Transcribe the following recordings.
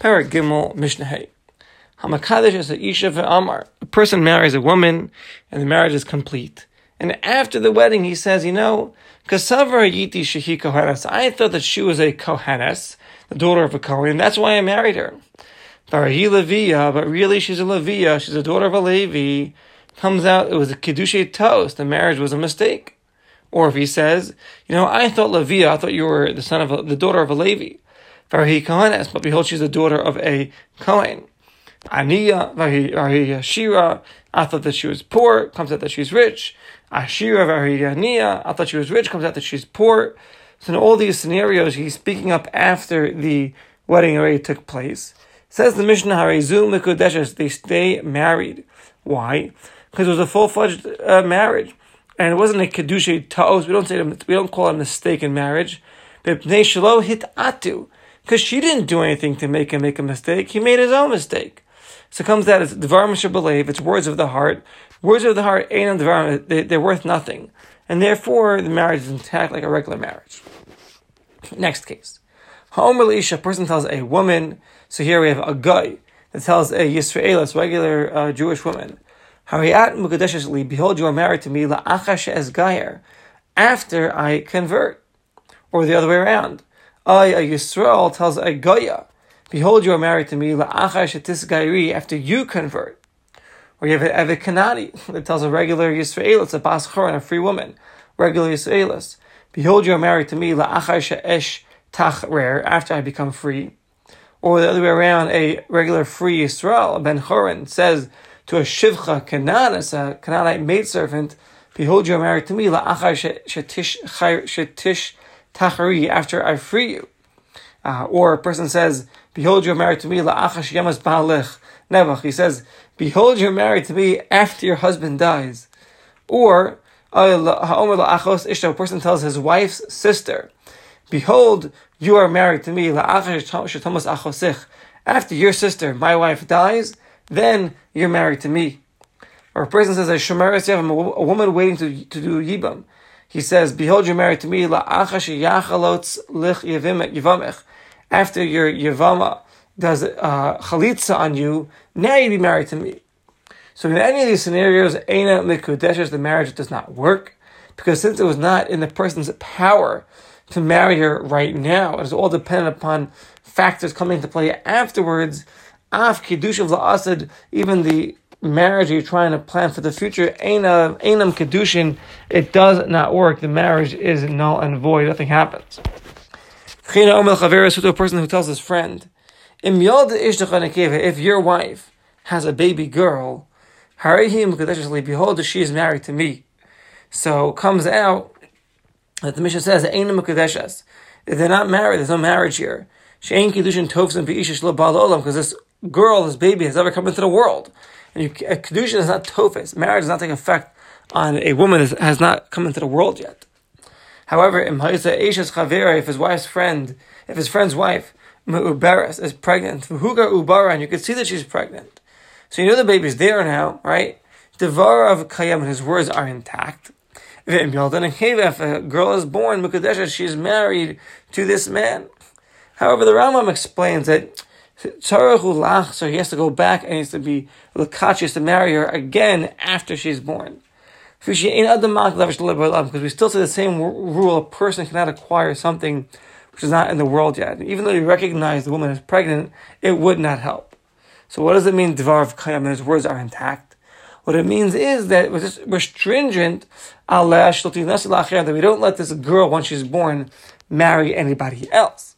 Parak Gimel Mishnah Hay. Hamakadesh is a Isha Amar. A person marries a woman and the marriage is complete. And after the wedding, he says, you know, Kasavar Yiti Shehi Kohanes. I thought that she was a Kohanes, the daughter of a Kohen, that's why I married her. Barahi Leviya, but really she's a Leviya, she's a daughter of a Levi. Comes out, it was a Kiddushei ta'os, the marriage was a mistake. Or if he says, you know, I thought Leviya, I thought you were the son of a, the daughter of a Levi. Varahi Kohenes, but behold, she's the daughter of a Kohen. Aniya, Varahi Shira, I thought that she was poor, comes out that she's rich. Ashira, Varahi Aniya, I thought she was rich, comes out that she's poor. So in all these scenarios, he's speaking up after the wedding already took place. Says the Mishnah, Harezu Mikudeshes, they stay married. Why? Because it was a full-fledged uh, marriage. And it wasn't a Kedusha Ta'os, we don't say, we don't call it a mistaken marriage. But Shelo hit Atu because she didn't do anything to make him make a mistake. He made his own mistake. So comes that it's Dvar believe it's words of the heart. Words of the heart ain't Dvar, they, they're worth nothing. And therefore, the marriage is intact like a regular marriage. Next case. Ha'omer a person tells a woman, so here we have a guy that tells a Yisraelis, regular uh, Jewish woman, Hariat Mukadeshesli, behold, you are married to me, la'achash es gayer, after I convert. Or the other way around. I, a Yisrael, tells a Goya, Behold, you are married to me, after you convert. Or you have an a Kanadi that tells a regular Yisrael, it's a Bas and a free woman, regular Yisraelis. Behold, you are married to me, esh tachrer, after I become free. Or the other way around, a regular free Yisrael, a Ben Chorin, says to a Shivcha Canaan, as a Canaanite maidservant, Behold, you are married to me, shetish tachari, after I free you. Uh, or a person says, Behold, you're married to me, la'achash yamas ba'alech. Nebuch, he says, Behold, you're married to me after your husband dies. Or, a person tells his wife's sister, Behold, you are married to me. After your sister, my wife, dies, then you're married to me. Or a person says, a woman waiting to, to do yibam. He says, Behold, you're married to me, after your Yavama does uh, chalitza on you, now you be married to me. So in any of these scenarios, Eina Mikudeshes, the marriage does not work, because since it was not in the person's power to marry her right now, it is all dependent upon factors coming into play afterwards. Af Kiddush of La'asad, even the marriage you're trying to plan for the future, Einam Kiddushin, it does not work. The marriage is null and void. Nothing happens. To a person who tells his friend, if your wife has a baby girl, behold, she is married to me. So comes out that the Mishnah says, they're not married, there's no marriage here. Because this girl, this baby, has never come into the world. And you, kedushin is not tofes. Marriage does not take effect on a woman that has not come into the world yet. However, if his wife's friend, if his friend's wife, Uberes, is pregnant, Ubara, and you can see that she's pregnant. So you know the baby's there now, right? Devar of Kayam, his words are intact. If a girl is born, Mukadesha, she is married to this man. However, the Rambam explains that so he has to go back and he has to be lakachis to marry her again after she's born. Because we still say the same rule: a person cannot acquire something which is not in the world yet. Even though you recognize the woman is pregnant, it would not help. So what does it mean? Dvar of kayam. His words are intact. What it means is that we're, just, we're stringent that we don't let this girl, once she's born, marry anybody else.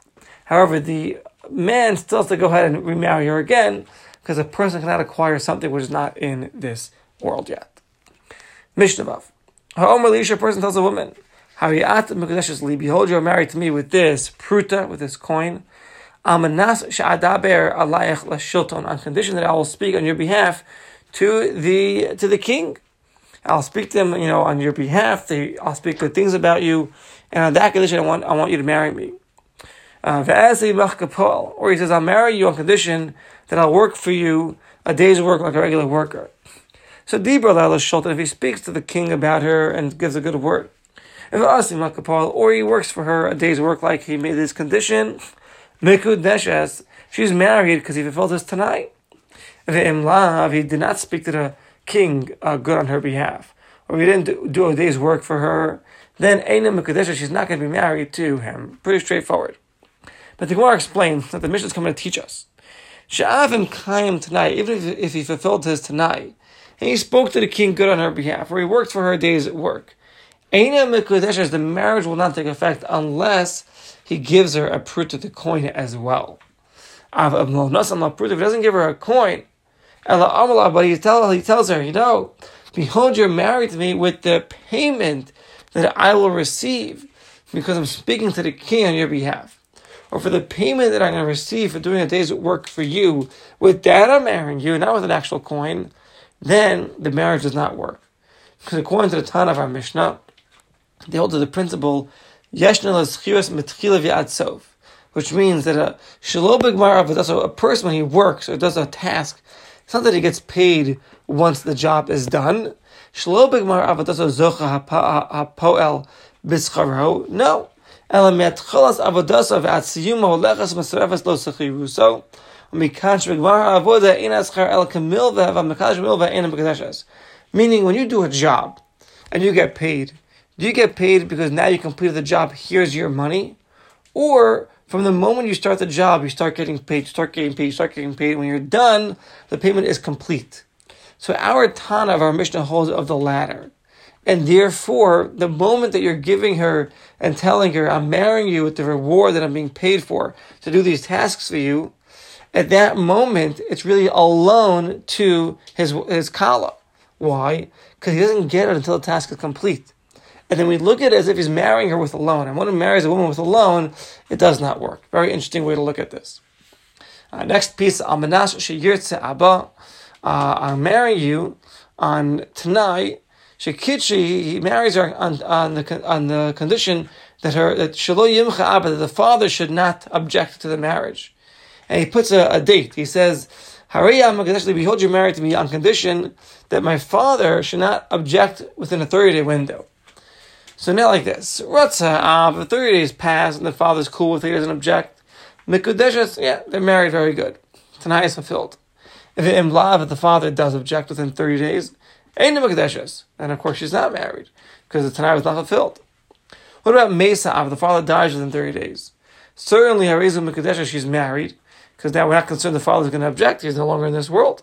However, the man still has to go ahead and remarry her again because a person cannot acquire something which is not in this world yet. Mishnah. Ha'omer l'isha, a person tells a woman, Hariat Mekadeshesli, behold, you are married to me with this pruta, with this coin. Amanas sha'adaber alayach lashilton, on condition that I will speak on your behalf to the to the king. I'll speak to him, you know, on your behalf. They, I'll speak good things about you, and on that condition, I want I want you to marry me. Uh, or he says, I'll marry you on condition that I'll work for you a day's work like a regular worker. So Dibra Lala if he speaks to the king about her and gives a good word. If or he works for her a day's work like he made his condition, Mikudeshes, She's married because he fulfilled his tenai. If he did not speak to the king uh, good on her behalf, or he didn't do a day's work for her, then Eina Mekadesha, she's not going to be married to him. Pretty straightforward. But the Gemara explains that the Mishnah is coming to teach us. Sha'avim Kaim tenai, even if, if he fulfilled his tenai, and he spoke to the king good on her behalf, or he worked for her days at work. Mekadesha, the marriage will not take effect unless he gives her a proof of the coin as well. If he doesn't give her a coin, but he, tell, he tells her, you know, behold, you're married to me with the payment that I will receive because I'm speaking to the king on your behalf. Or for the payment that I'm going to receive for doing a day's work for you, with that I'm marrying you, not with an actual coin, then the marriage does not work. Because according to the Tana of our Mishnah, they hold to the principle, which means that a shalobig a person when he works or does a task, it's not that he gets paid once the job is done. No. Meaning, when you do a job and you get paid, do you get paid because now you completed the job, here's your money? Or from the moment you start the job, you start getting paid, start getting paid, start getting paid. When you're done, the payment is complete. So our Tana of our Mishnah holds of the latter. And therefore, the moment that you're giving her and telling her, I'm marrying you with the reward that I'm being paid for to do these tasks for you, at that moment, it's really a loan to his, his kala. Why? Because he doesn't get it until the task is complete. And then we look at it as if he's marrying her with a loan. And when he marries a woman with a loan, it does not work. Very interesting way to look at this. Uh, next piece, Amanash Sheyirtze Abba. Uh, I'll marry you on tenai. Shekichi, he marries her on, on, the, on the condition that her that Yimcha Abba, that the father should not object to the marriage. And he puts a, a date. He says, Hariyam, Behold, you're married to me on condition that my father should not object within a 30 day window. So now like this. Ratza ah, Av, the 30 days pass and the father's cool with it, he doesn't object. Mikudeshes, yeah, they're married very good. Tenai is fulfilled. If it imlav, if the father does object within 30 days. And of course she's not married, because the tenai was not fulfilled. What about Mesa Av, the father dies within 30 days? Certainly Harizu Mikudeshes, she's married, because now we're not concerned the father's going to object, he's no longer in this world.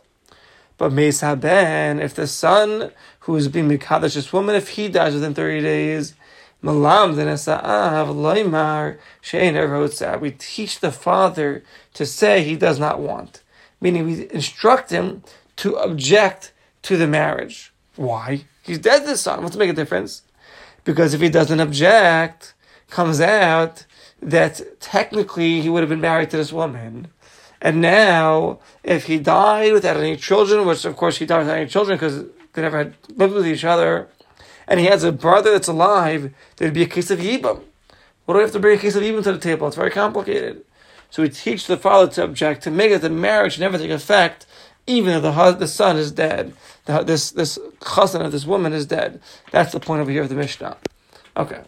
But Mesa Ben, if the son who is being Mikadosh this woman, if he dies within 30 days, Malam Loimar We teach the father to say he does not want. Meaning we instruct him to object to the marriage. Why? He's dead, the son. What's to make a difference? Because if he doesn't object, comes out that technically he would have been married to this woman. And now, if he died without any children, which of course he died without any children because they never had lived with each other, and he has a brother that's alive, there'd be a case of Yibam. What do we have to bring a case of Yibam to the table? It's very complicated. So we teach the father to object, to make it the marriage never take effect, even if the, the son is dead. The, this this chassan of this woman is dead. That's the point over here of the Mishnah. Okay.